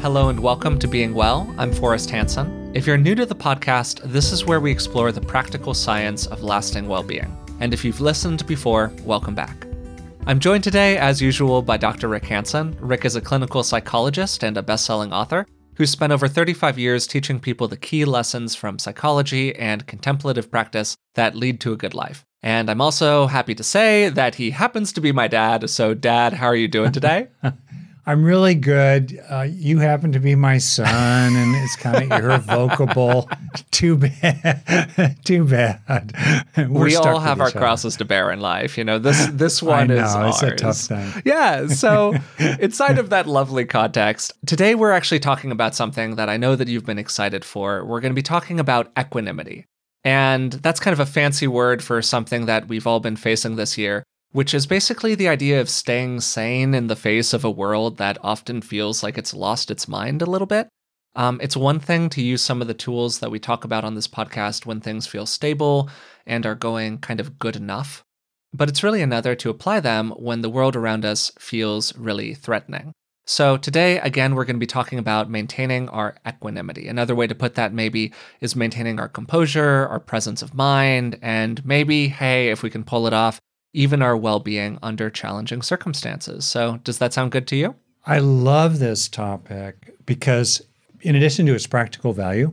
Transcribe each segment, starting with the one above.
Hello and welcome to Being Well. I'm Forrest Hanson. If you're new to the podcast, this is where we explore the practical science of lasting well being. And if you've listened before, welcome back. I'm joined today, as usual, by Dr. Rick Hanson. Rick is a clinical psychologist and a best selling author who spent over 35 years teaching people the key lessons from psychology and contemplative practice that lead to a good life. And I'm also happy to say that he happens to be my dad. So, Dad, how are you doing today? I'm really good. Uh, you happen to be my son, and it's kind of irrevocable. Too bad. Too bad. We're we all have our crosses to bear in life. You know, this this one know, is ours. It's a tough thing. Yeah. So, inside of that lovely context, today we're actually talking about something that I know that you've been excited for. We're going to be talking about equanimity. And that's kind of a fancy word for something that we've all been facing this year which is basically the idea of staying sane in the face of a world that often feels like it's lost its mind a little bit. Um, it's one thing to use some of the tools that we talk about on this podcast when things feel stable and are going kind of good enough, but it's really another to apply them when the world around us feels really threatening. So, today, again, we're going to be talking about maintaining our equanimity. Another way to put that maybe is maintaining our composure, our presence of mind, and maybe, hey, if we can pull it off, even our well being under challenging circumstances. So, does that sound good to you? I love this topic because, in addition to its practical value,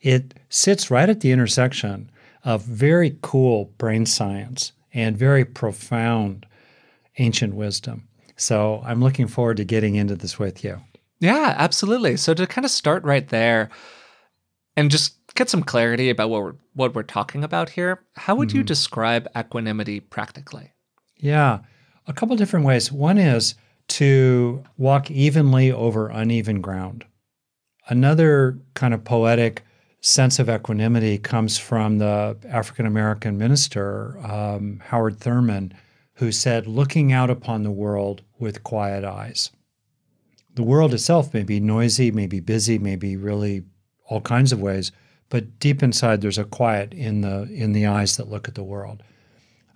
it sits right at the intersection of very cool brain science and very profound ancient wisdom. So, I'm looking forward to getting into this with you. Yeah, absolutely. So, to kind of start right there and just get some clarity about what we're what we're talking about here, how would mm-hmm. you describe equanimity practically? Yeah, a couple different ways. One is to walk evenly over uneven ground. Another kind of poetic sense of equanimity comes from the African American minister, um, Howard Thurman, who said, looking out upon the world with quiet eyes. The world itself may be noisy, may be busy, may be really all kinds of ways, but deep inside there's a quiet in the in the eyes that look at the world.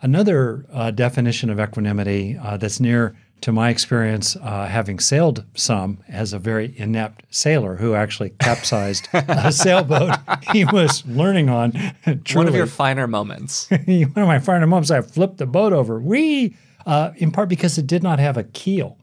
Another uh, definition of equanimity uh, that's near to my experience, uh, having sailed some as a very inept sailor who actually capsized a sailboat he was learning on. Truly. One of your finer moments. One of my finer moments, I flipped the boat over. We, uh, in part because it did not have a keel.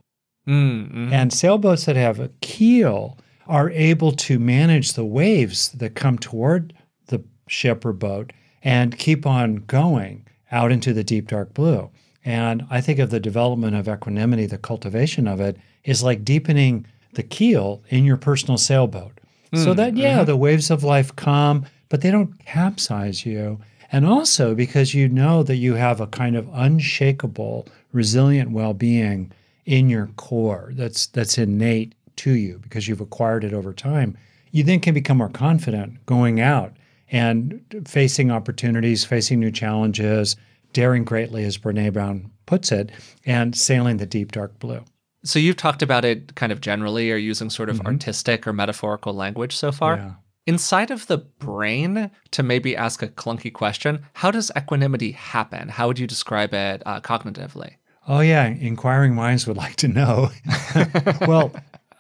Mm-hmm. And sailboats that have a keel are able to manage the waves that come toward the ship or boat and keep on going out into the deep dark blue. And I think of the development of equanimity, the cultivation of it, is like deepening the keel in your personal sailboat. Mm, so that, yeah, mm-hmm. the waves of life come, but they don't capsize you. And also because you know that you have a kind of unshakable, resilient well being in your core that's, that's innate to you because you've acquired it over time, you then can become more confident going out and facing opportunities, facing new challenges, daring greatly, as Brene Brown puts it, and sailing the deep, dark blue. So you've talked about it kind of generally or using sort of mm-hmm. artistic or metaphorical language so far. Yeah. Inside of the brain, to maybe ask a clunky question, how does equanimity happen? How would you describe it uh, cognitively? Oh, yeah. Inquiring minds would like to know. well,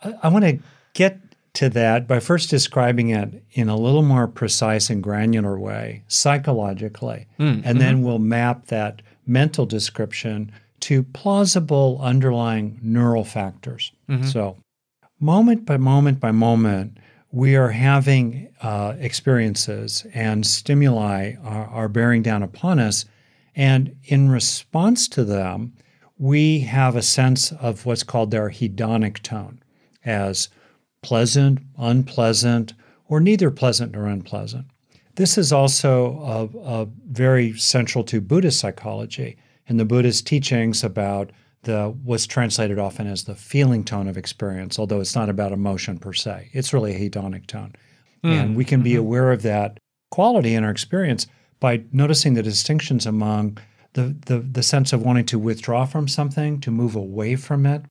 I want to get to that by first describing it in a little more precise and granular way, psychologically. Mm, and mm-hmm. then we'll map that mental description to plausible underlying neural factors. Mm-hmm. So, moment by moment by moment, we are having uh, experiences and stimuli are, are bearing down upon us. And in response to them, we have a sense of what's called their hedonic tone as pleasant, unpleasant, or neither pleasant nor unpleasant. This is also a, a very central to Buddhist psychology and the Buddhist teachings about the what's translated often as the feeling tone of experience, although it's not about emotion per se. It's really a hedonic tone. Mm. And we can be mm-hmm. aware of that quality in our experience by noticing the distinctions among the, the, the sense of wanting to withdraw from something, to move away from it,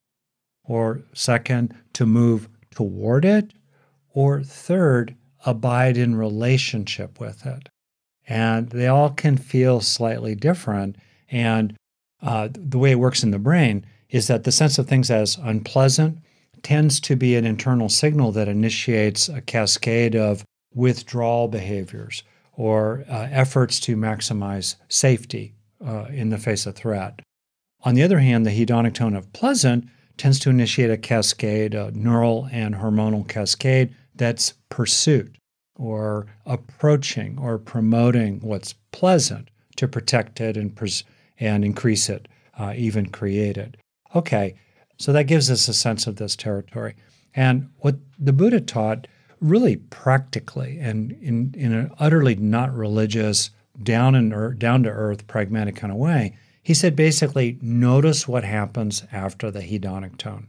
or second, to move toward it, or third, abide in relationship with it. And they all can feel slightly different. And uh, the way it works in the brain is that the sense of things as unpleasant tends to be an internal signal that initiates a cascade of withdrawal behaviors or uh, efforts to maximize safety uh, in the face of threat. On the other hand, the hedonic tone of pleasant tends to initiate a cascade, a neural and hormonal cascade that's pursuit or approaching or promoting what's pleasant to protect it and, pres- and increase it, uh, even create it. Okay, so that gives us a sense of this territory. And what the Buddha taught really practically and in, in an utterly not religious, down and down to earth, pragmatic kind of way, he said basically notice what happens after the hedonic tone.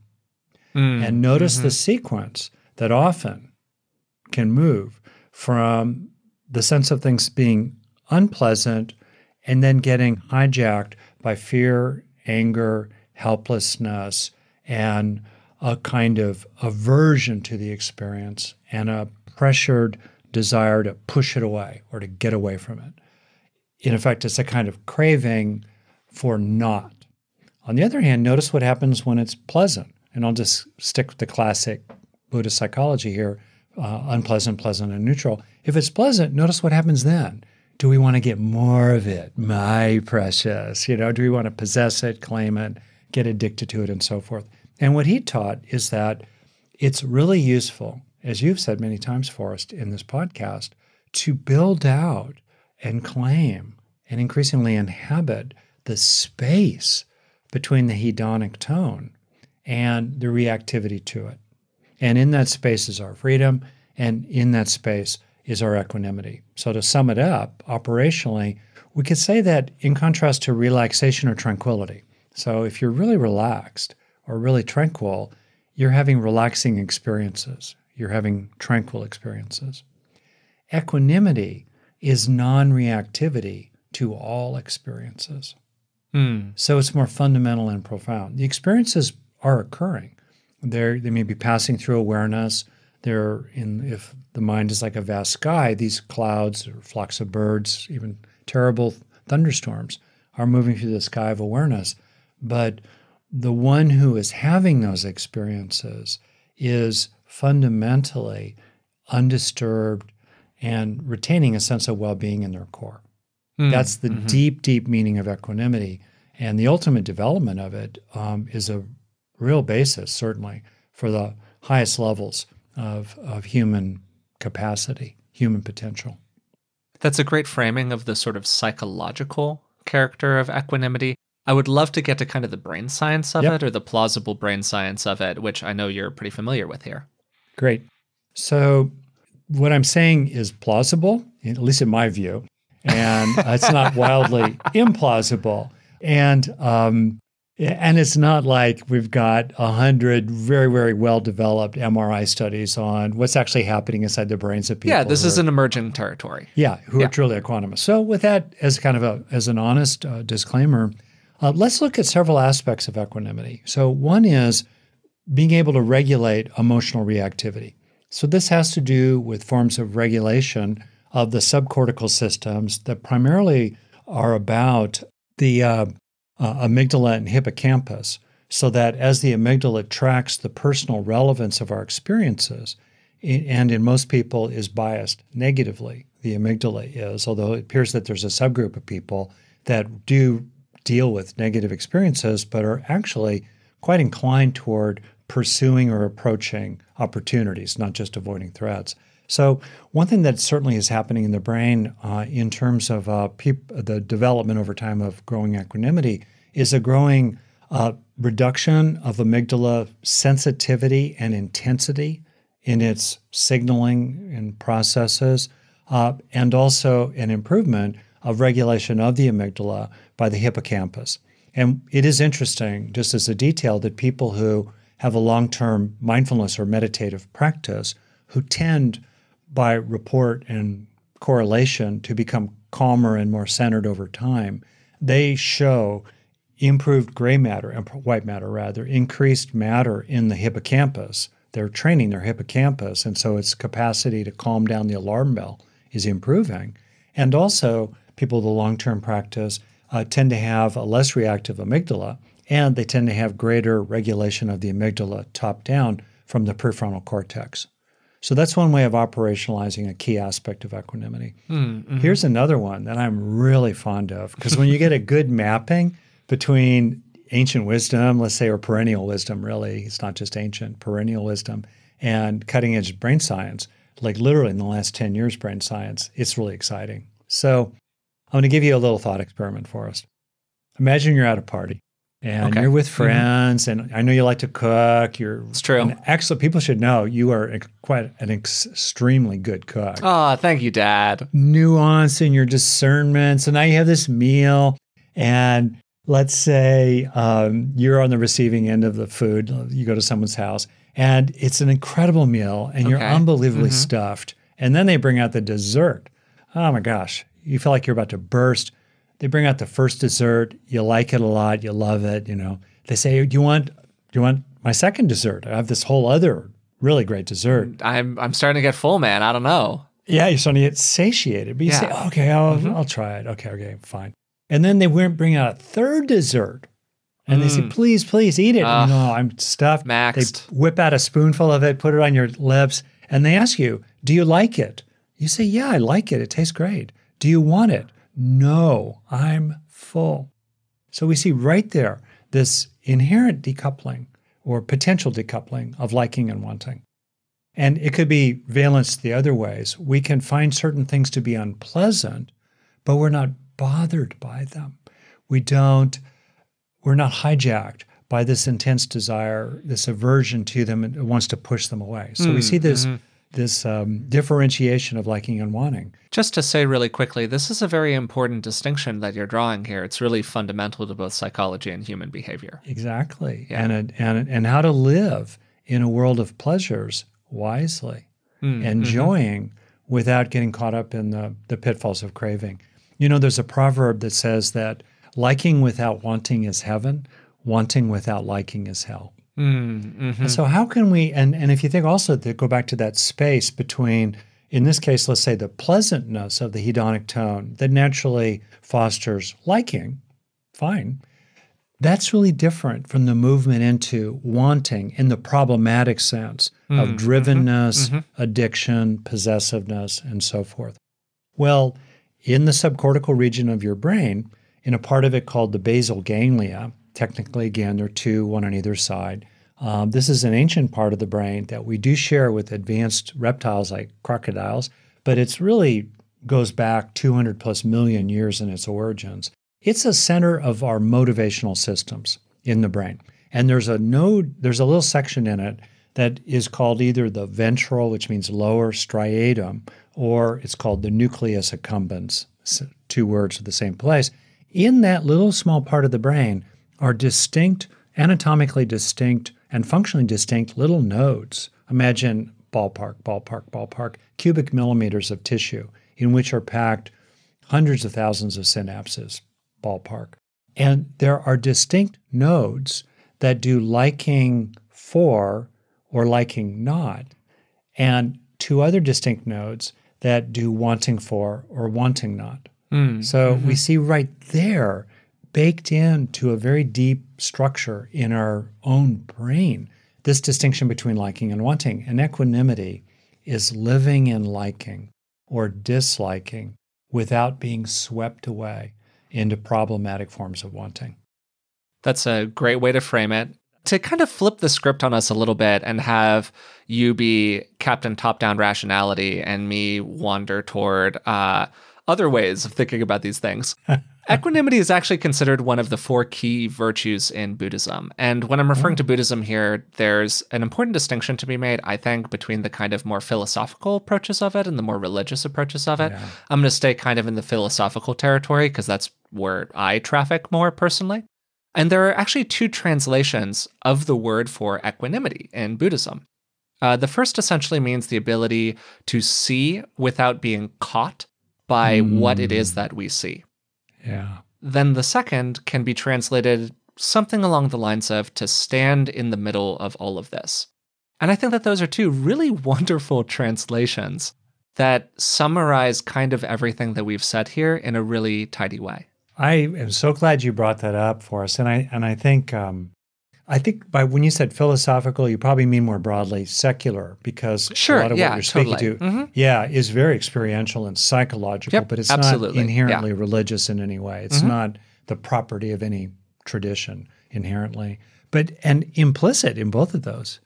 Mm, and notice mm-hmm. the sequence that often can move from the sense of things being unpleasant and then getting hijacked by fear, anger, helplessness, and a kind of aversion to the experience and a pressured desire to push it away or to get away from it. In effect, it's a kind of craving for not. On the other hand, notice what happens when it's pleasant. And I'll just stick with the classic Buddhist psychology here uh, unpleasant, pleasant, and neutral. If it's pleasant, notice what happens then. Do we want to get more of it? My precious. You know, do we want to possess it, claim it, get addicted to it, and so forth? And what he taught is that it's really useful, as you've said many times, Forrest, in this podcast, to build out and claim and increasingly inhabit the space between the hedonic tone and the reactivity to it. And in that space is our freedom, and in that space is our equanimity. So, to sum it up, operationally, we could say that in contrast to relaxation or tranquility. So, if you're really relaxed or really tranquil, you're having relaxing experiences, you're having tranquil experiences. Equanimity is non reactivity to all experiences. Mm. So, it's more fundamental and profound. The experiences are occurring, they're, they may be passing through awareness. They're in, if the mind is like a vast sky, these clouds or flocks of birds, even terrible thunderstorms, are moving through the sky of awareness. But the one who is having those experiences is fundamentally undisturbed and retaining a sense of well being in their core. Mm, That's the mm-hmm. deep, deep meaning of equanimity. And the ultimate development of it um, is a real basis, certainly, for the highest levels of, of human capacity, human potential. That's a great framing of the sort of psychological character of equanimity. I would love to get to kind of the brain science of yep. it or the plausible brain science of it, which I know you're pretty familiar with here. Great. So, what I'm saying is plausible, at least in my view, and it's not wildly implausible. And um, and it's not like we've got a hundred very, very well developed MRI studies on what's actually happening inside the brains of people. Yeah, this is are, an emerging territory. Yeah, who yeah. are truly equanimous. So, with that as kind of a as an honest uh, disclaimer, uh, let's look at several aspects of equanimity. So, one is being able to regulate emotional reactivity. So, this has to do with forms of regulation of the subcortical systems that primarily are about the uh, uh, amygdala and hippocampus, so that as the amygdala tracks the personal relevance of our experiences, and in most people is biased negatively, the amygdala is, although it appears that there's a subgroup of people that do deal with negative experiences, but are actually quite inclined toward pursuing or approaching opportunities, not just avoiding threats. So, one thing that certainly is happening in the brain uh, in terms of uh, peop- the development over time of growing equanimity is a growing uh, reduction of amygdala sensitivity and intensity in its signaling and processes, uh, and also an improvement of regulation of the amygdala by the hippocampus. And it is interesting, just as a detail, that people who have a long term mindfulness or meditative practice who tend by report and correlation to become calmer and more centered over time, they show improved gray matter and white matter rather, increased matter in the hippocampus. They're training their hippocampus, and so its capacity to calm down the alarm bell is improving. And also, people with a long term practice uh, tend to have a less reactive amygdala and they tend to have greater regulation of the amygdala top down from the prefrontal cortex. So that's one way of operationalizing a key aspect of equanimity. Mm-hmm. Here's another one that I'm really fond of because when you get a good mapping between ancient wisdom, let's say, or perennial wisdom, really, it's not just ancient, perennial wisdom, and cutting edge brain science, like literally in the last 10 years, brain science, it's really exciting. So I'm going to give you a little thought experiment for us. Imagine you're at a party and okay. you're with mm-hmm. friends, mm-hmm. and I know you like to cook. You're it's true. Excellent. People should know you are quite an ex- extremely good cook. Oh, thank you, Dad. Nuance in your discernment. So now you have this meal, and let's say um, you're on the receiving end of the food. You go to someone's house, and it's an incredible meal, and okay. you're unbelievably mm-hmm. stuffed. And then they bring out the dessert. Oh my gosh, you feel like you're about to burst they bring out the first dessert. You like it a lot. You love it. You know, they say, "Do you want? Do you want my second dessert? I have this whole other really great dessert." I'm I'm starting to get full, man. I don't know. Yeah, you're starting to get satiated. But you yeah. say, "Okay, I'll mm-hmm. I'll try it. Okay, okay, fine." And then they bring out a third dessert. And mm. they say, mm. please, please eat it. Uh, no, I'm stuffed. Maxed. They whip out a spoonful of it, put it on your lips, and they ask you, Do you like it? You say, Yeah, I like it. It tastes great. Do you want it? No, I'm full. So we see right there this inherent decoupling or potential decoupling of liking and wanting. And it could be valenced the other ways. We can find certain things to be unpleasant, but we're not bothered by them. We don't, we're not hijacked by this intense desire, this aversion to them, and wants to push them away. So mm, we see this mm-hmm this um, differentiation of liking and wanting. Just to say really quickly, this is a very important distinction that you're drawing here. It's really fundamental to both psychology and human behavior. Exactly. Yeah. And, and, and how to live in a world of pleasures wisely, mm, enjoying mm-hmm. without getting caught up in the, the pitfalls of craving. You know, there's a proverb that says that liking without wanting is heaven, wanting without liking is hell. Mm-hmm. So how can we and and if you think also to go back to that space between in this case let's say the pleasantness of the hedonic tone that naturally fosters liking, fine. That's really different from the movement into wanting in the problematic sense mm-hmm. of drivenness, mm-hmm. addiction, possessiveness, and so forth. Well, in the subcortical region of your brain, in a part of it called the basal ganglia, Technically, again, there are two, one on either side. Um, this is an ancient part of the brain that we do share with advanced reptiles like crocodiles, but it's really goes back 200 plus million years in its origins. It's a center of our motivational systems in the brain. And there's a node, there's a little section in it that is called either the ventral, which means lower striatum, or it's called the nucleus accumbens, two words of the same place. In that little small part of the brain, are distinct, anatomically distinct, and functionally distinct little nodes. Imagine ballpark, ballpark, ballpark, cubic millimeters of tissue in which are packed hundreds of thousands of synapses, ballpark. And there are distinct nodes that do liking for or liking not, and two other distinct nodes that do wanting for or wanting not. Mm, so mm-hmm. we see right there baked into a very deep structure in our own brain this distinction between liking and wanting. And equanimity is living in liking or disliking without being swept away into problematic forms of wanting. That's a great way to frame it. To kind of flip the script on us a little bit and have you be Captain Top Down Rationality and me wander toward uh, other ways of thinking about these things. Equanimity is actually considered one of the four key virtues in Buddhism. And when I'm referring to Buddhism here, there's an important distinction to be made, I think, between the kind of more philosophical approaches of it and the more religious approaches of it. Yeah. I'm going to stay kind of in the philosophical territory because that's where I traffic more personally. And there are actually two translations of the word for equanimity in Buddhism. Uh, the first essentially means the ability to see without being caught by mm. what it is hmm. that we see. Yeah. Then the second can be translated something along the lines of to stand in the middle of all of this. And I think that those are two really wonderful translations that summarize kind of everything that we've said here in a really tidy way. I am so glad you brought that up for us, and I and I think um, I think by when you said philosophical, you probably mean more broadly secular, because sure, a lot of yeah, what you're speaking totally. to, Mhm. yeah, is very experiential and psychological, Yep, but it's absolutely, not inherently religious in any way. It's Mhm. not the property of any tradition inherently, but and implicit in both of those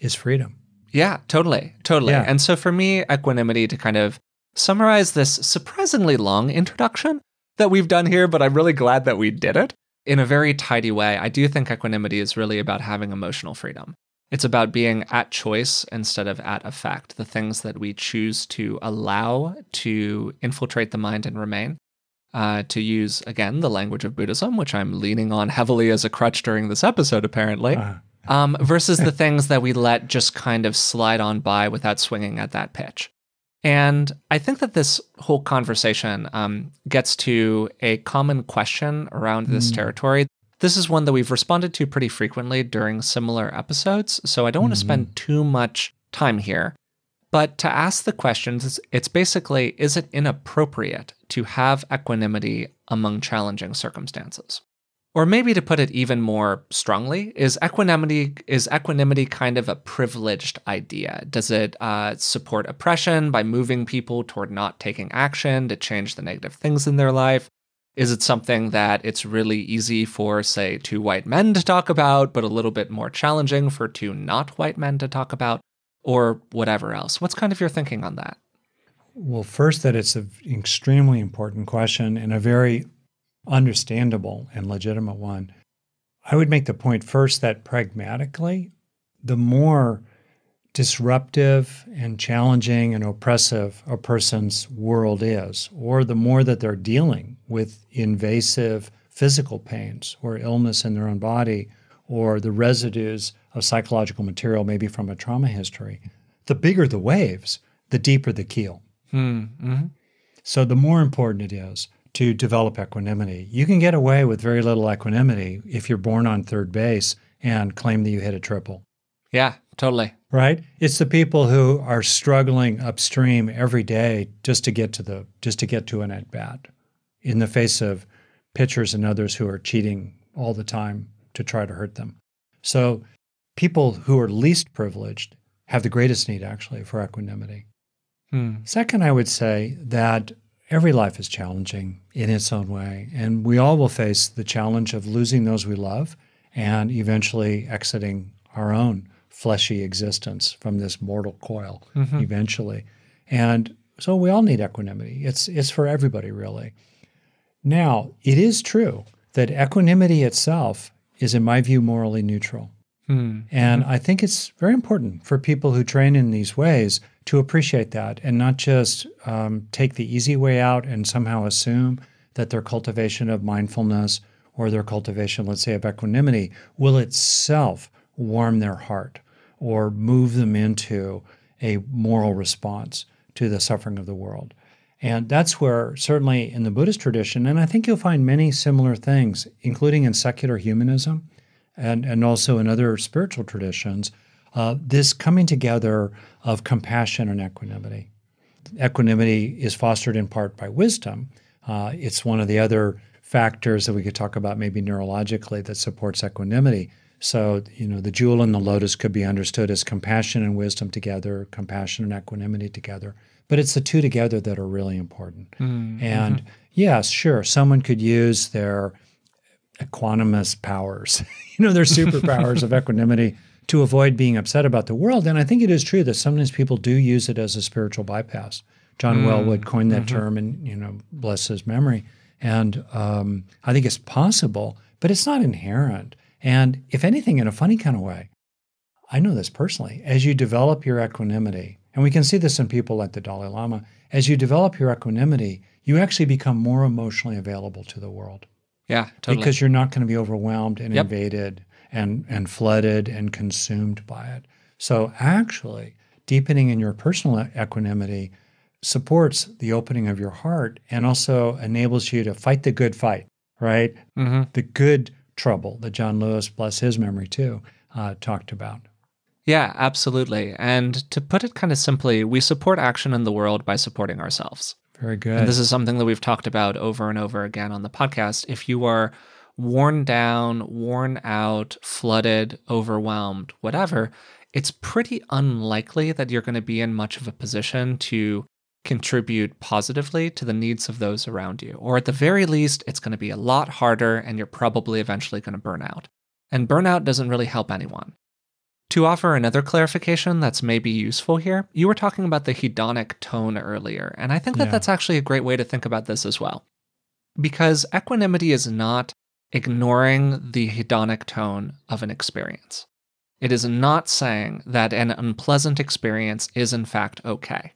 is freedom. Yeah, totally. Totally. Yeah. And so for me, equanimity to kind of summarize this surprisingly long introduction that we've done here, but I'm really glad that we did it in a very tidy way. I do think equanimity is really about having emotional freedom. It's about being at choice instead of at effect, the things that we choose to allow to infiltrate the mind and remain. Uh, to use, again, the language of Buddhism, which I'm leaning on heavily as a crutch during this episode, apparently Uh, um, versus the things that we let just kind of slide on by without swinging at that pitch. And I think that this whole conversation um, gets to a common question around this Mm. territory. This is one that we've responded to pretty frequently during similar episodes, so I don't want to spend too much time here. But to ask the questions, it's basically is it inappropriate to have equanimity among challenging circumstances? Or maybe to put it even more strongly, is equanimity is equanimity kind of a privileged idea? Does it uh, support oppression by moving people toward not taking action to change the negative things in their life? Is it something that it's really easy for, say, two white men to talk about, but a little bit more challenging for two not white men to talk about, or whatever else? What's kind of your thinking on that? Well, first, that it's an extremely important question and a very understandable and legitimate one. I would make the point first that pragmatically, the more disruptive and challenging and oppressive a person's world is, or the more that they're dealing with invasive physical pains or illness in their own body, or the residues of psychological material, maybe from a trauma history, the bigger the waves, the deeper the keel. Hmm. hmm So the more important it is to develop equanimity. You can get away with very little equanimity if you're born on third base and claim that you hit a triple, Yeah, totally. right? It's the people who are struggling upstream every day just to get to the just to get to an at bat in the face of pitchers and others who are cheating all the time to try to hurt them. So people who are least privileged have the greatest need actually for equanimity. Hmm. Second, I would say that every life is challenging in its own way, and we all will face the challenge of losing those we love and eventually exiting our own fleshy existence from this mortal coil Mhm. eventually. And so we all need equanimity. It's it's for everybody really. Now, it is true that equanimity itself is in my view morally neutral. Hmm. And I think it's very important for people who train in these ways to appreciate that and not just um, take the easy way out and somehow assume that their cultivation of mindfulness or their cultivation, let's say, of equanimity will itself warm their heart or move them into a moral response to the suffering of the world. And that's where, certainly in the Buddhist tradition, and I think you'll find many similar things, including in secular humanism and, and also in other spiritual traditions, uh, this coming together of compassion and equanimity. Equanimity is fostered in part by wisdom. Uh, it's one of the other factors that we could talk about maybe neurologically that supports equanimity. So, you know, the jewel and the lotus could be understood as compassion and wisdom together, compassion and equanimity together. But it's the two together that are really important. Hmm. And yes, sure, someone could use their equanimous powers, you know, their superpowers of equanimity to avoid being upset about the world. And I think it is true that sometimes people do use it as a spiritual bypass. John Welwood coined that term, and you know, bless his memory. And um, I think it's possible, but it's not inherent. And if anything, in a funny kind of way, I know this personally. As you develop your equanimity, and we can see this in people like the Dalai Lama, as you develop your equanimity, you actually become more emotionally available to the world Yeah, totally. because you're not going to be overwhelmed and Yep. invaded and and flooded and consumed by it. So actually, deepening in your personal equanimity supports the opening of your heart and also enables you to fight the good fight, right? hmm The good trouble that John Lewis, bless his memory too, uh, talked about. Yeah, absolutely. And to put it kind of simply, we support action in the world by supporting ourselves. Very good. And this is something that we've talked about over and over again on the podcast. If you are worn down, worn out, flooded, overwhelmed, whatever, it's pretty unlikely that you're going to be in much of a position to contribute positively to the needs of those around you. Or at the very least, it's going to be a lot harder and you're probably eventually going to burn out. And burnout doesn't really help anyone. To offer another clarification that's maybe useful here, you were talking about the hedonic tone earlier, and I think that Yeah. that's actually a great way to think about this as well. Because equanimity is not ignoring the hedonic tone of an experience. It is not saying that an unpleasant experience is in fact okay.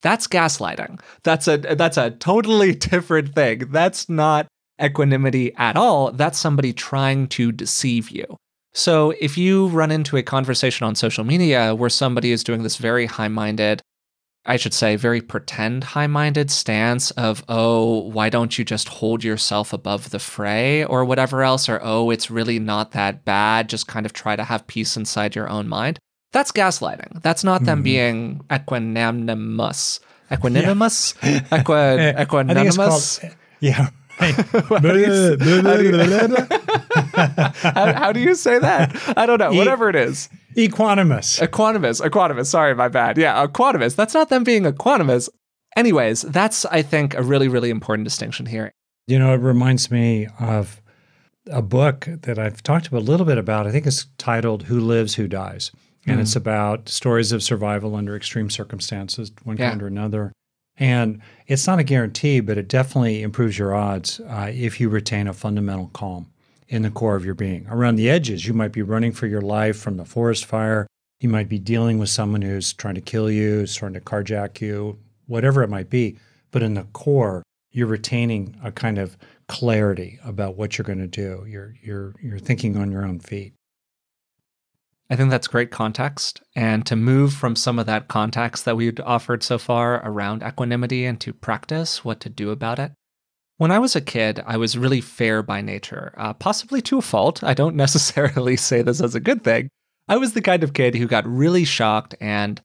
That's gaslighting. That's a that's a totally different thing. That's not equanimity at all. That's somebody trying to deceive you. So if you run into a conversation on social media where somebody is doing this very high-minded I should say, very pretend high minded stance of, oh, why don't you just hold yourself above the fray or whatever else, or oh, it's really not that bad, just kind of try to have peace inside your own mind. That's gaslighting. That's not them Mhm. being equanimous. Equanimous? Think it's equanimous? yeah. How do you- how do you- how, how do you say that? I don't know. Whatever it is. Equanimous. Equanimous, equanimous. Sorry, my bad. Yeah, equanimous. That's not them being equanimous. Anyways, that's, I think, a really, really important distinction here. You know, it reminds me of a book that I've talked a little bit about. I think it's titled Who Lives, Who Dies. And mm-hmm. it's about stories of survival under extreme circumstances, one Yeah. kind or another. And it's not a guarantee, but it definitely improves your odds uh, if you retain a fundamental calm in the core of your being. Around the edges, you might be running for your life from the forest fire. You might be dealing with someone who's trying to kill you, trying to carjack you, whatever it might be. But in the core, you're retaining a kind of clarity about what you're going to do. You're you're you're thinking on your own feet. I think that's great context. And to move from some of that context that we've offered so far around equanimity and to practice what to do about it. When I was a kid, I was really fair by nature, uh, possibly to a fault. I don't necessarily say this as a good thing. I was the kind of kid who got really shocked and,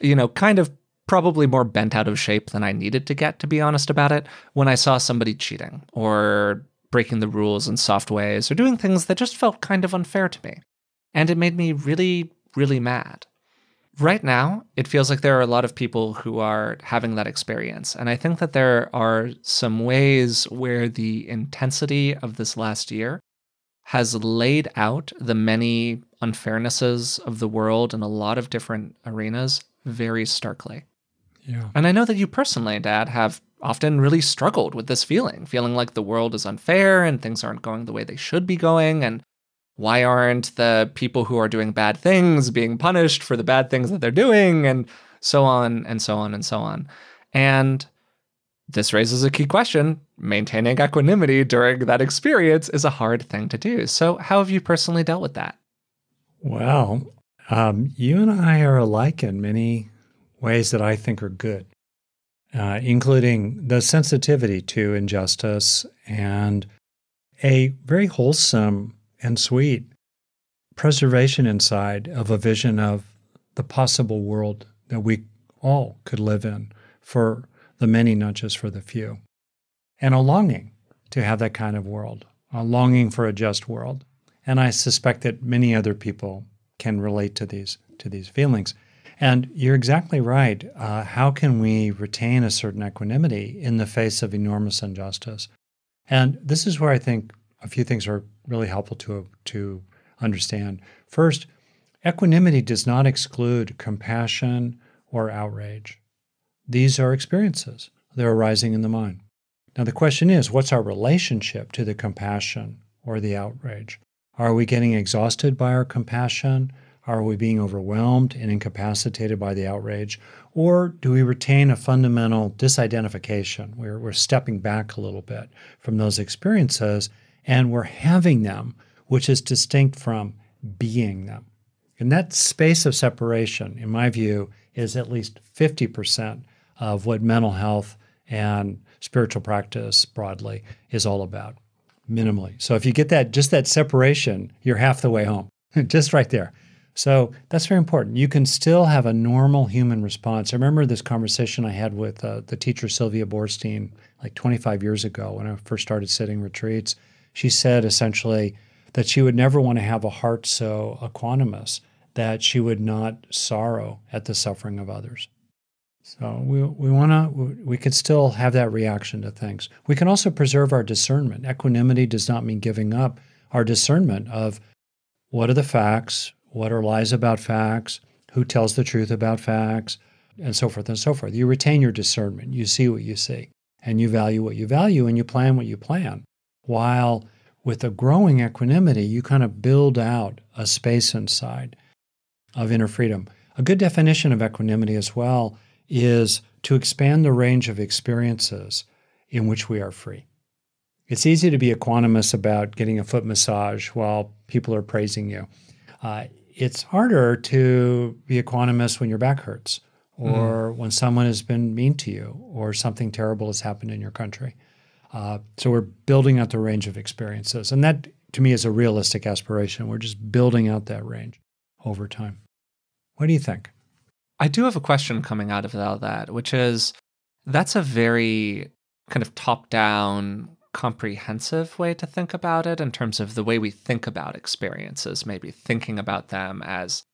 you know, kind of probably more bent out of shape than I needed to get, to be honest about it, when I saw somebody cheating or breaking the rules in soft ways or doing things that just felt kind of unfair to me and it made me really, really mad. Right now, it feels like there are a lot of people who are having that experience. And I think that there are some ways where the intensity of this last year has laid out the many unfairnesses of the world in a lot of different arenas very starkly. Yeah. And I know that you personally, Dad, have often really struggled with this feeling, feeling like the world is unfair and things aren't going the way they should be going. And why aren't the people who are doing bad things being punished for the bad things that they're doing? And so on and so on and so on. And this raises a key question. Maintaining equanimity during that experience is a hard thing to do. So, how have you personally dealt with that? Well, um, you and I are alike in many ways that I think are good, uh, including the sensitivity to injustice and a very wholesome and sweet preservation inside of a vision of the possible world that we all could live in for the many, not just for the few. And a longing to have that kind of world, a longing for a just world. And I suspect that many other people can relate to these to these feelings. And you're exactly right. Uh, how can we retain a certain equanimity in the face of enormous injustice? And this is where I think a few things are really helpful to to understand. First, equanimity does not exclude compassion or outrage. These are experiences. They're arising in the mind. Now the question is, what's our relationship to the compassion or the outrage? Are we getting exhausted by our compassion? Are we being overwhelmed and incapacitated by the outrage? Or do we retain a fundamental disidentification? We're, we're stepping back a little bit from those experiences and we're having them, which is distinct from being them. And that space of separation, in my view, is at least 50% of what mental health and spiritual practice broadly is all about, minimally. So if you get that, just that separation, you're half the way home, just right there. So that's very important. You can still have a normal human response. I remember this conversation I had with uh, the teacher Sylvia Boorstein like 25 years ago when I first started sitting retreats. She said essentially that she would never want to have a heart so equanimous that she would not sorrow at the suffering of others. So we, we want to, we could still have that reaction to things. We can also preserve our discernment. Equanimity does not mean giving up our discernment of what are the facts, what are lies about facts, who tells the truth about facts, and so forth and so forth. You retain your discernment. You see what you see, and you value what you value, and you plan what you plan. While with a growing equanimity, you kind of build out a space inside of inner freedom. A good definition of equanimity as well is to expand the range of experiences in which we are free. It's easy to be equanimous about getting a foot massage while people are praising you. Uh, it's harder to be equanimous when your back hurts or mm. when someone has been mean to you or something terrible has happened in your country. Uh, so we're building out the range of experiences. And that, to me, is a realistic aspiration. We're just building out that range over time. What do you think? I do have a question coming out of all that, which is that's a very kind of top down comprehensive way to think about it in terms of the way we think about experiences, maybe thinking about them as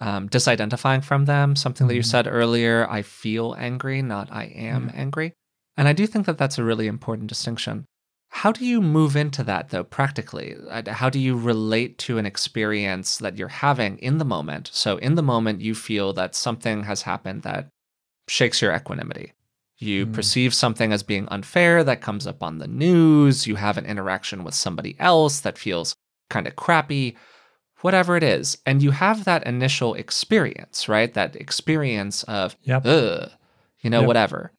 um, disidentifying from them. Something that you mm-hmm. said earlier, I feel angry, not I am mm-hmm. angry. And I do think that that's a really important distinction. How do you move into that though, practically? Uh, how do you relate to an experience that you're having in the moment? So, in the moment, you feel that something has happened that shakes your equanimity. You mm. perceive something as being unfair that comes up on the news. You have an interaction with somebody else that feels kind of crappy, whatever it is. And you have that initial experience, right? That experience of, yep. ugh, you know, yep. whatever.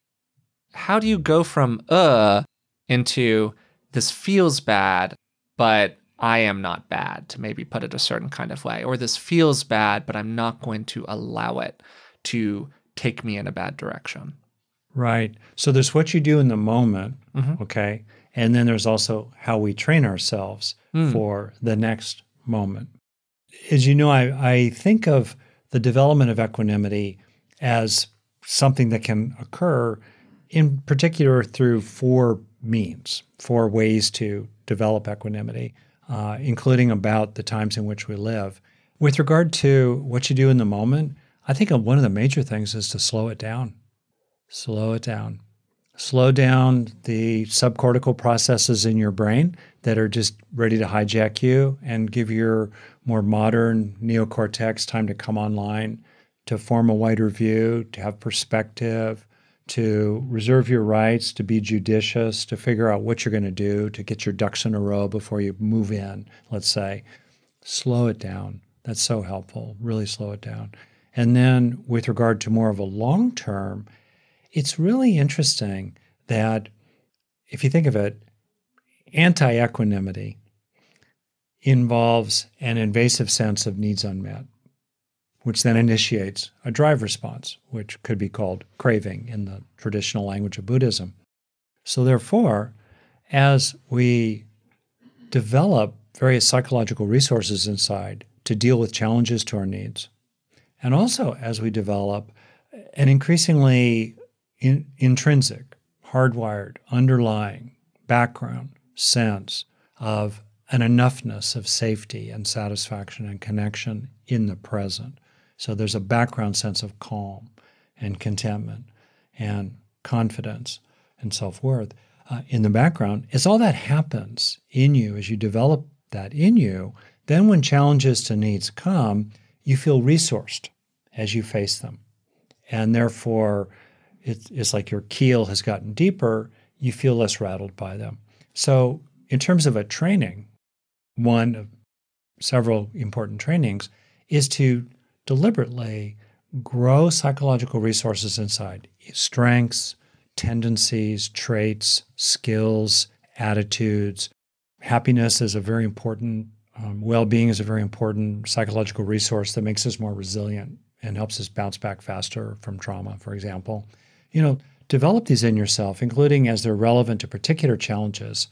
How do you go from, uh, into this feels bad, but I am not bad, to maybe put it a certain kind of way, or this feels bad, but I'm not going to allow it to take me in a bad direction? Right. So there's what you do in the moment, mm-hmm. okay? And then there's also how we train ourselves mm. for the next moment. As you know, I, I think of the development of equanimity as something that can occur in particular through four means, four ways to develop equanimity, uh, including about the times in which we live. With regard to what you do in the moment, I think one of the major things is to slow it down slow it down. Slow down the subcortical processes in your brain that are just ready to hijack you and give your more modern neocortex time to come online, to form a wider view, to have perspective, to reserve your rights, to be judicious, to figure out what you're going to do, to get your ducks in a row before you move in, let's say. Slow it down. That's so helpful. Really slow it down. And then, with regard to more of a long term, it's really interesting that if you think of it, anti equanimity involves an invasive sense of needs unmet, which then initiates a drive response, which could be called craving in the traditional language of Buddhism. So, therefore, as we develop various psychological resources inside to deal with challenges to our needs, and also as we develop an increasingly in, intrinsic, hardwired, underlying background sense of an enoughness of safety and satisfaction and connection in the present. So there's a background sense of calm and contentment and confidence and self worth uh, in the background. As all that happens in you, as you develop that in you, then when challenges to needs come, you feel resourced as you face them. And therefore, it's like your keel has gotten deeper, you feel less rattled by them. So, in terms of a training, one of several important trainings is to deliberately grow psychological resources inside. Strengths, tendencies, traits, skills, attitudes. Happiness is a very important, um, well being is a very important psychological resource that makes us more resilient and helps us bounce back faster from trauma, for example. You know, develop these in yourself, including as they're relevant to particular challenges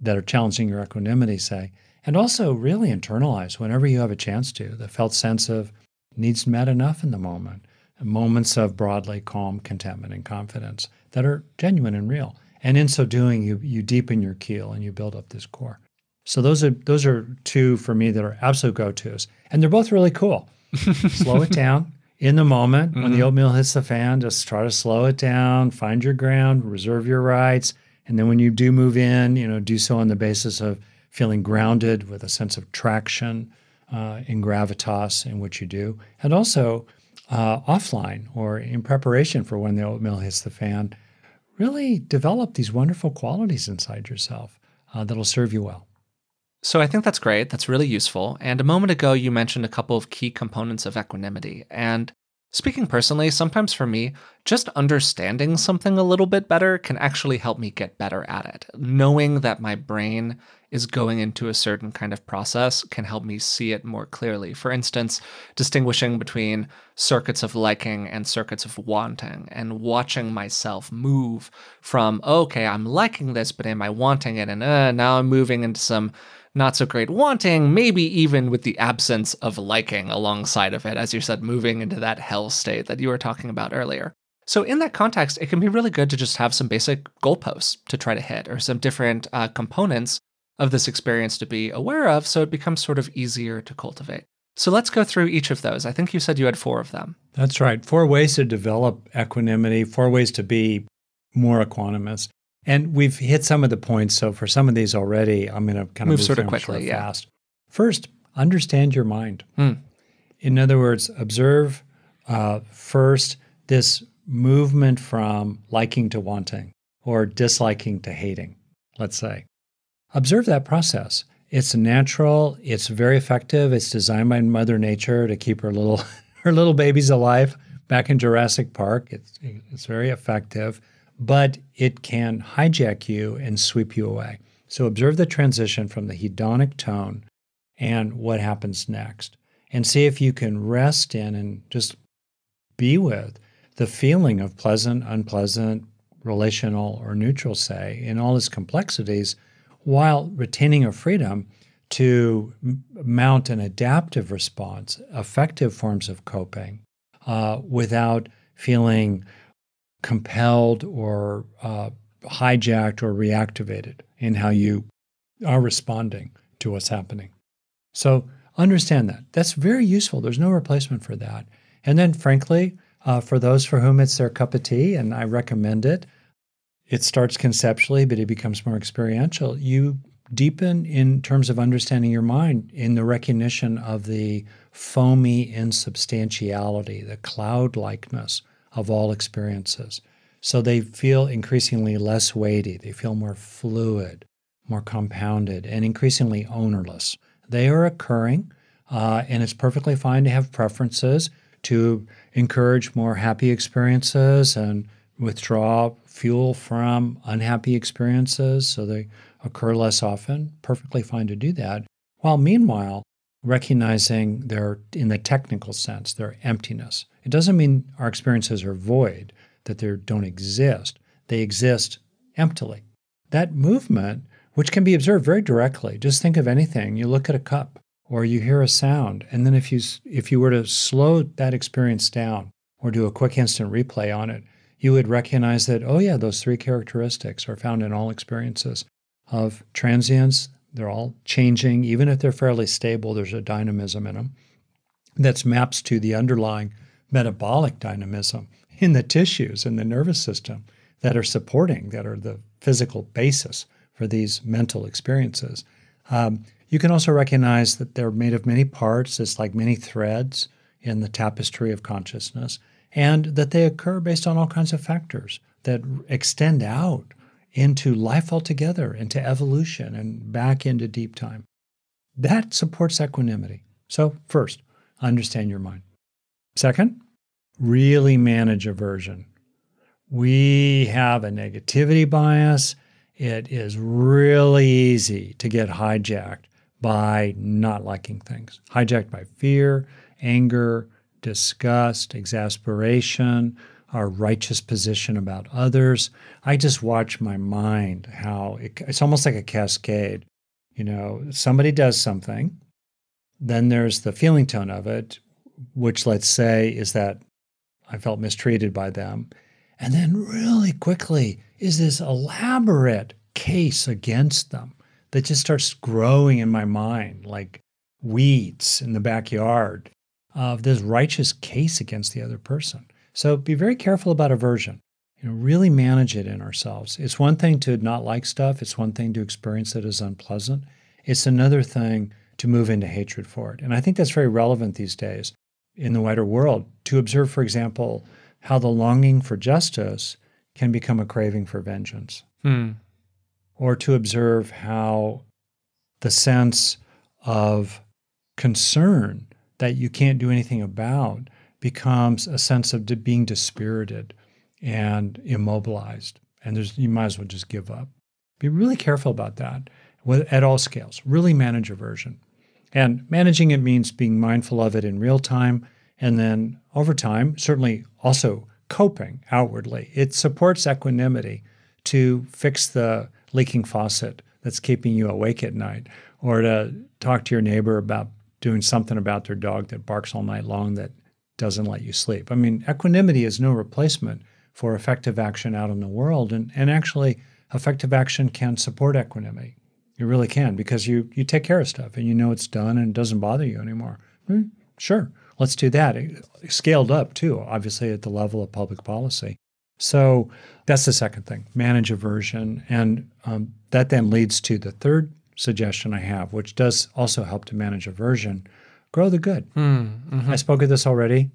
that are challenging your equanimity, say, And also, really internalize whenever you have a chance to. The felt sense of needs met enough in the moment, moments of broadly calm contentment and confidence that are genuine and real. And in so doing, you, you deepen your keel and you build up this core. So those are those are two for me that are absolute go-tos. And they're both really cool. Slow it down in the moment mm-hmm. when the mm-hmm. oatmeal hits the fan, just try to slow it down, find your ground, reserve your rights. And then when you do move in, you know, do so on the basis of feeling grounded with a sense of traction uh, in gravitas in what you do. And also uh, offline or in preparation for when the oatmeal hits the fan, really develop these wonderful qualities inside yourself uh, that'll serve you well. So I think that's great. That's really useful. And a moment ago, you mentioned a couple of key components of equanimity. And Speaking personally, sometimes for me, just understanding something a little bit better can actually help me get better at it. Knowing that my brain is going into a certain kind of process can help me see it more clearly. For instance, distinguishing between circuits of liking and circuits of wanting, and watching myself move from, okay, I'm liking this, but am I wanting it? And uh, now I'm moving into some not so great wanting, maybe even with the absence of liking alongside of it, as you said, moving into that hell state that you were talking about earlier. So, in that context, it can be really good to just have some basic goalposts to try to hit or some different uh, components of this experience to be aware of so it becomes sort of easier to cultivate. So, let's go through each of those. I think you said you had four of them. That's right. Four ways to develop equanimity, four ways to be more equanimous. And we've hit some of the points. So for some of these already, I'm going to kind of move, sort of quickly, yeah. fast. First, understand your mind. Hmm. In other words, observe uh, first this movement from liking to wanting or disliking to hating, let's say. Observe that process. It's natural, it's very effective. It's designed by Mother Nature to keep her little her little babies alive back in Jurassic Park. It's, it's very effective but it can hijack you and sweep you away. So observe the transition from the hedonic tone and what happens next. And see if you can rest in and just be with the feeling of pleasant, unpleasant, relational, or neutral, say, in all its complexities, while retaining a freedom to mount an adaptive response, effective forms of coping, uh, without feeling compelled or uh, hijacked or reactivated in how you are responding to what's happening. So understand that. That's very useful. There's no replacement for that. And then, frankly, uh, for those for whom it's their cup of tea, and I recommend it, it starts conceptually, but it becomes more experiential. You deepen in terms of understanding your mind in the recognition of the foamy insubstantiality, the cloud likeness of all experiences. So they feel increasingly less weighty, they feel more fluid, more compounded, and increasingly ownerless. They are occurring, uh, and it's perfectly fine to have preferences to encourage more happy experiences and withdraw fuel from unhappy experiences so they occur less often. Perfectly fine to do that. While meanwhile, recognizing their, in the technical sense, their emptiness. It doesn't mean our experiences are void, that they don't exist. They exist emptily. That movement, which can be observed very directly, just think of anything. You look at a cup or you hear a sound, and then if you if you were to slow that experience down or do a quick instant replay on it, you would recognize that oh yeah, those three characteristics are found in all experiences of transience. They're all changing, even if they're fairly stable. There's a dynamism in them that maps to the underlying metabolic dynamism in the tissues in the nervous system that are supporting, that are the physical basis for these mental experiences. Um, you can also recognize that they're made of many parts, it's like many threads in the tapestry of consciousness, and that they occur based on all kinds of factors that extend out into life altogether, into evolution, and back into deep time. That supports equanimity. So, first, understand your mind. Second, really manage aversion. We have a negativity bias. It is really easy to get hijacked by not liking things, hijacked by fear, anger, disgust, exasperation, our righteous position about others. I just watch my mind how it, it's almost like a cascade You know, somebody does something, then there's the feeling tone of it, which let's say is that I felt mistreated by them. And then really quickly is this elaborate case against them that just starts growing in my mind like weeds in the backyard of this righteous case against the other person. So be very careful about aversion. You know, really manage it in ourselves. It's one thing to not like stuff, it's one thing to experience it as unpleasant. It's another thing to move into hatred for it. And I think that's very relevant these days in the wider world to observe, for example, how the longing for justice can become a craving for vengeance. Hmm. Or to observe how the sense of concern that you can't do anything about becomes a sense of being dispirited and immobilized. And there's, you might as well just give up. Be really careful about that at all scales. Really manage aversion. And managing it means being mindful of it in real time. And then over time, certainly also coping outwardly. It supports equanimity to fix the leaking faucet that's keeping you awake at night, or to talk to your neighbor about doing something about their dog that barks all night long that doesn't let you sleep. I mean, equanimity is no replacement for effective action out in the world. And, and actually, effective action can support equanimity. You really can because you you take care of stuff and you know it's done and it doesn't bother you anymore. Hmm, sure, let's do that. It scaled up too, obviously at the level of public policy. So that's the second thing: manage aversion, and um, that then leads to the third suggestion I have, which does also help to manage aversion: grow the good. Mm, mm-hmm. I spoke of this already.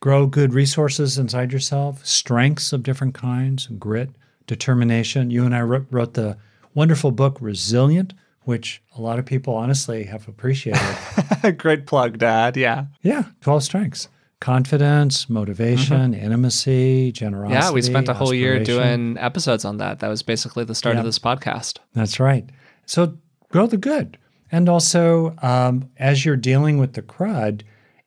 Grow good resources inside yourself, strengths of different kinds, grit, determination. You and I wrote the wonderful book, Resilient, which a lot of people honestly have appreciated. Great plug, Dad. Yeah. Yeah. 12 strengths confidence, motivation, mm-hmm. intimacy, generosity. Yeah, we spent a whole year doing episodes on that. That was basically the start of this podcast. That's right. So grow the good. And also, um, as you're dealing with the crud,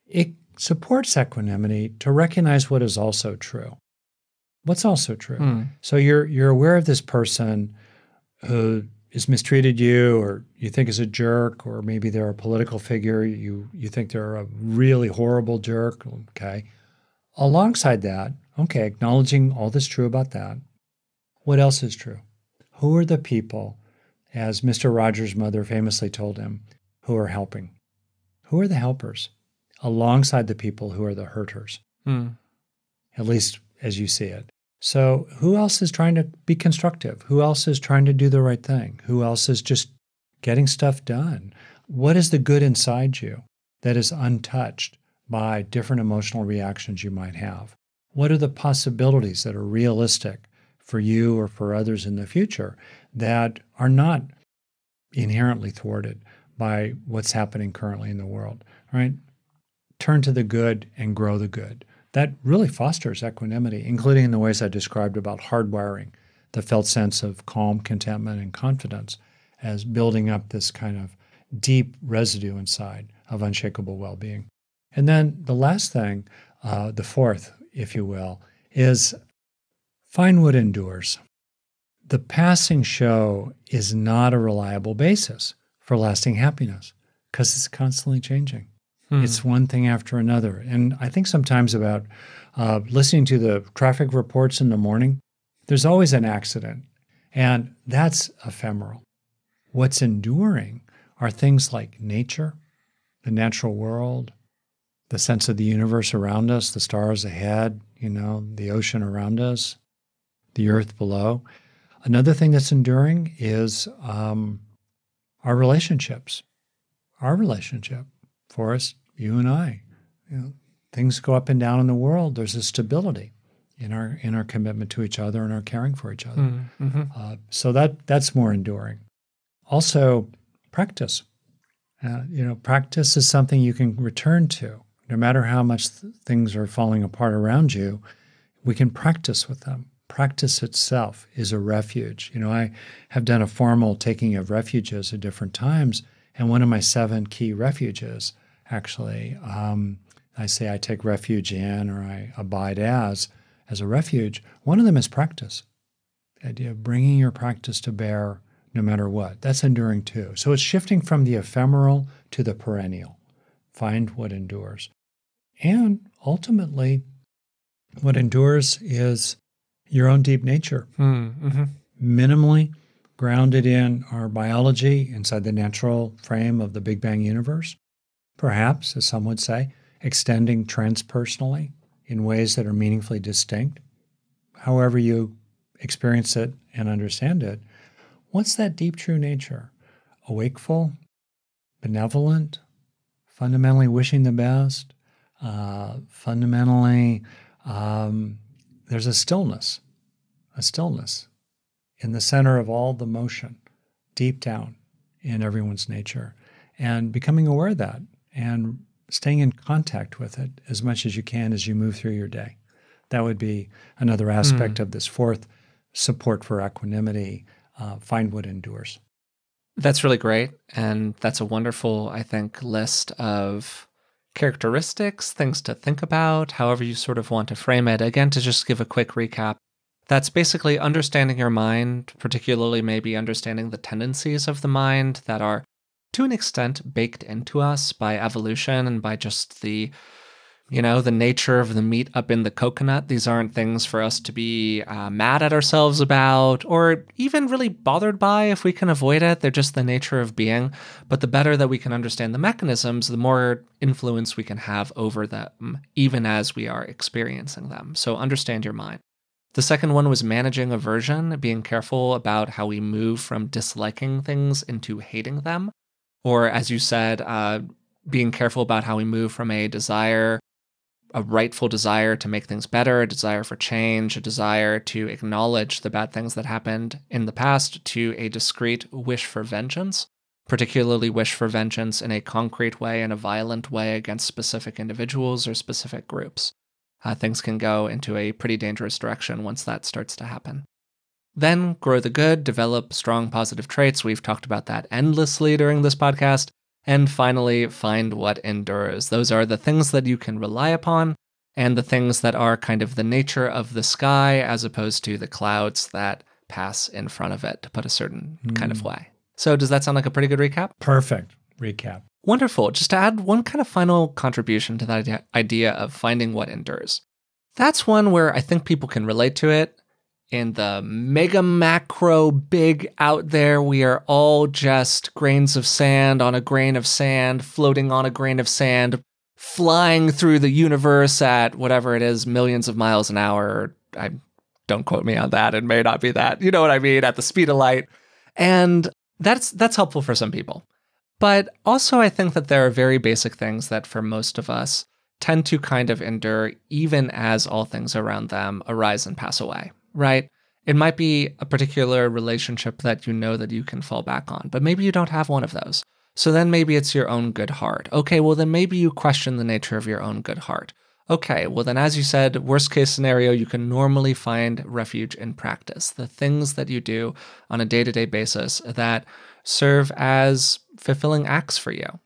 it supports equanimity to recognize what is also true. What's also true. Mm. So you're you're aware of this person who has mistreated you or you think is a jerk or maybe they're a political figure you you think they're a really horrible jerk okay alongside that okay acknowledging all that's true about that what else is true who are the people as mr rogers mother famously told him who are helping who are the helpers alongside the people who are the hurters hmm. at least as you see it so, who else is trying to be constructive? Who else is trying to do the right thing? Who else is just getting stuff done? What is the good inside you that is untouched by different emotional reactions you might have? What are the possibilities that are realistic for you or for others in the future that are not inherently thwarted by what's happening currently in the world? Right? Turn to the good and grow the good that really fosters equanimity, including in the ways I described about hardwiring the felt sense of calm, contentment, and confidence as building up this kind of deep residue inside of unshakable well being. And then the last thing, uh, the fourth, if you will, is find what endures. The passing show is not a reliable basis for lasting happiness because it's constantly changing. Hmm. It's one thing after another. And I think sometimes about uh, listening to the traffic reports in the morning, there's always an accident, and that's ephemeral. What's enduring are things like nature, the natural world, the sense of the universe around us, the stars ahead, you know, the ocean around us, the earth below. Another thing that's enduring is um, our relationships, our relationship Forrest, you and I, you know, things go up and down in the world. There's a stability in our in our commitment to each other and our caring for each other. Mm-hmm. Uh, so that that's more enduring. Also, practice. Uh, you know, practice is something you can return to, no matter how much th- things are falling apart around you. We can practice with them. Practice itself is a refuge. You know, I have done a formal taking of refuges at different times, and one of my seven key refuges actually. Um, I say I take refuge in or I abide as as a refuge. One of them is practice. The idea of bringing your practice to bear no matter what. That's enduring too. So it's shifting from the ephemeral to the perennial. Find what endures. And ultimately, what endures is your own deep nature, mm-hmm. minimally grounded in our biology inside the natural frame of the Big Bang universe. Perhaps, as some would say, extending transpersonally in ways that are meaningfully distinct. However, you experience it and understand it, what's that deep true nature? Awakeful, benevolent, fundamentally wishing the best, uh, fundamentally, um, there's a stillness, a stillness in the center of all the motion, deep down in everyone's nature, and becoming aware of that and staying in contact with it as much as you can as you move through your day. That would be another aspect mm. of this fourth support for equanimity. Uh, find what endures. That's really great. And that's a wonderful, I think, list of characteristics, things to think about, however you sort of want to frame it. Again, to just give a quick recap, that's basically understanding your mind, particularly maybe understanding the tendencies of the mind that are to an extent baked into us by evolution and by just the you know the nature of the meat up in the coconut these aren't things for us to be uh, mad at ourselves about or even really bothered by if we can avoid it. They're just the nature of being. But the better that we can understand the mechanisms the more influence we can have over them even as we are experiencing them. So understand your mind. The second one was managing aversion being careful about how we move from disliking things into hating them. Or as you said, uh, being careful about how we move from a desire, a rightful desire to make things better, a desire for change, a desire to acknowledge the bad things that happened in the past, to a discrete wish for vengeance, particularly wish for vengeance in a concrete way, in a violent way against specific individuals or specific groups. Uh, things can go into a pretty dangerous direction once that starts to happen. Then grow the good, develop strong positive traits. We've talked about that endlessly during this podcast. And finally, find what endures. Those are the things that you can rely upon and the things that are kind of the nature of the sky as opposed to the clouds that pass in front of it, to put a certain mm. kind of hmm. way. So, does that sound like a pretty good recap? Perfect recap. Wonderful. Just to add one kind of final contribution to that idea of finding what endures. That's one where I think people can relate to it in the mega macro big out there, we are all just grains of sand on a grain of sand, floating on a grain of sand, flying through the universe at whatever it is, millions of miles an hour. I don't quote me on that. It may not be that. You know what I mean? At the speed of light. And that's that's helpful for some people. But also I think that there are very basic things that for most of us tend to kind of endure even as all things around them arise and pass away right? It might be a particular relationship that you know that you can fall back on, but maybe you don't have one of those. So then maybe it's your own good heart. Okay, well, then maybe you question the nature of your own good heart. Okay, well, then, as you said, worst case scenario, you can normally find refuge in practice. The things that you do on a day to day basis that serve as fulfilling acts for you.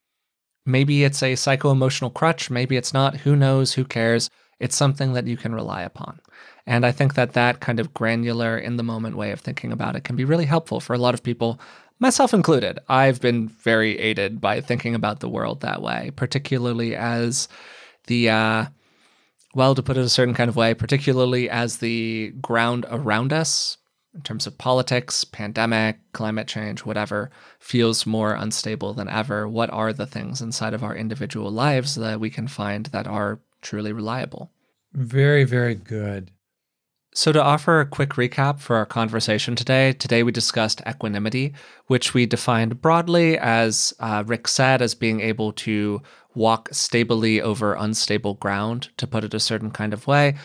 Maybe it's a psycho emotional crutch, maybe it's not. Who knows? Who cares? It's something that you can rely upon. And I think that that kind of granular, in the moment way of thinking about it can be really helpful for a lot of people, myself included. I've been very aided by thinking about the world that way, particularly as the, uh, well, to put it a certain kind of way, particularly as the ground around us, in terms of politics, pandemic, climate change, whatever, feels more unstable than ever. What are the things inside of our individual lives that we can find that are truly reliable? Very, very good. So, to offer a quick recap for our conversation today, today we discussed equanimity, which we defined broadly as uh, Rick said, as being able to walk stably over unstable ground, to put it a certain kind of way.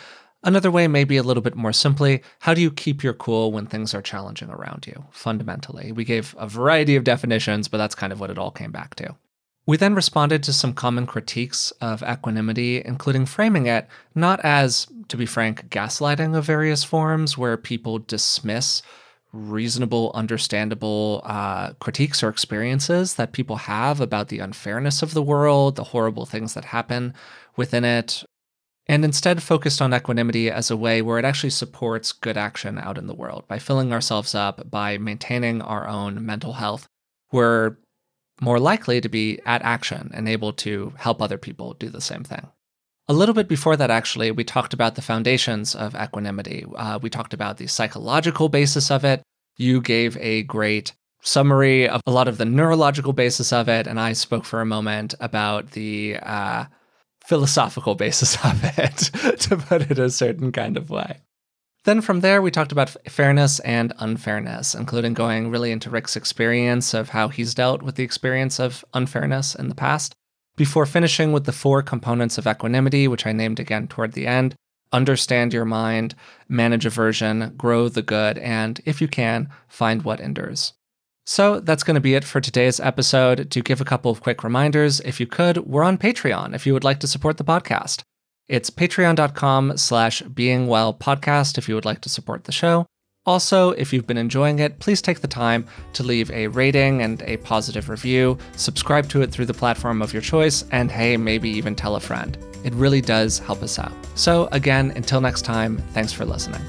Another way, maybe a little bit more simply, how do you keep your cool when things are challenging around you, fundamentally? We gave a variety of definitions, but that's kind of what it all came back to. We then responded to some common critiques of equanimity, including framing it not as, to be frank, gaslighting of various forms where people dismiss reasonable, understandable uh, critiques or experiences that people have about the unfairness of the world, the horrible things that happen within it, and instead focused on equanimity as a way where it actually supports good action out in the world. By filling ourselves up, by maintaining our own mental health, we're more likely to be at action and able to help other people do the same thing. A little bit before that, actually, we talked about the foundations of equanimity. Uh, we talked about the psychological basis of it. You gave a great summary of a lot of the neurological basis of it, and I spoke for a moment about the uh, philosophical basis of it, to put it a certain kind of way. Then from there, we talked about fairness and unfairness, including going really into Rick's experience of how he's dealt with the experience of unfairness in the past, before finishing with the four components of equanimity, which I named again toward the end understand your mind, manage aversion, grow the good, and, if you can, find what endures. So that's going to be it for today's episode. To give a couple of quick reminders, if you could, we're on Patreon if you would like to support the podcast. It's patreon.com slash beingwellpodcast if you would like to support the show. Also, if you've been enjoying it, please take the time to leave a rating and a positive review, subscribe to it through the platform of your choice, and hey, maybe even tell a friend. It really does help us out. So, again, until next time, thanks for listening.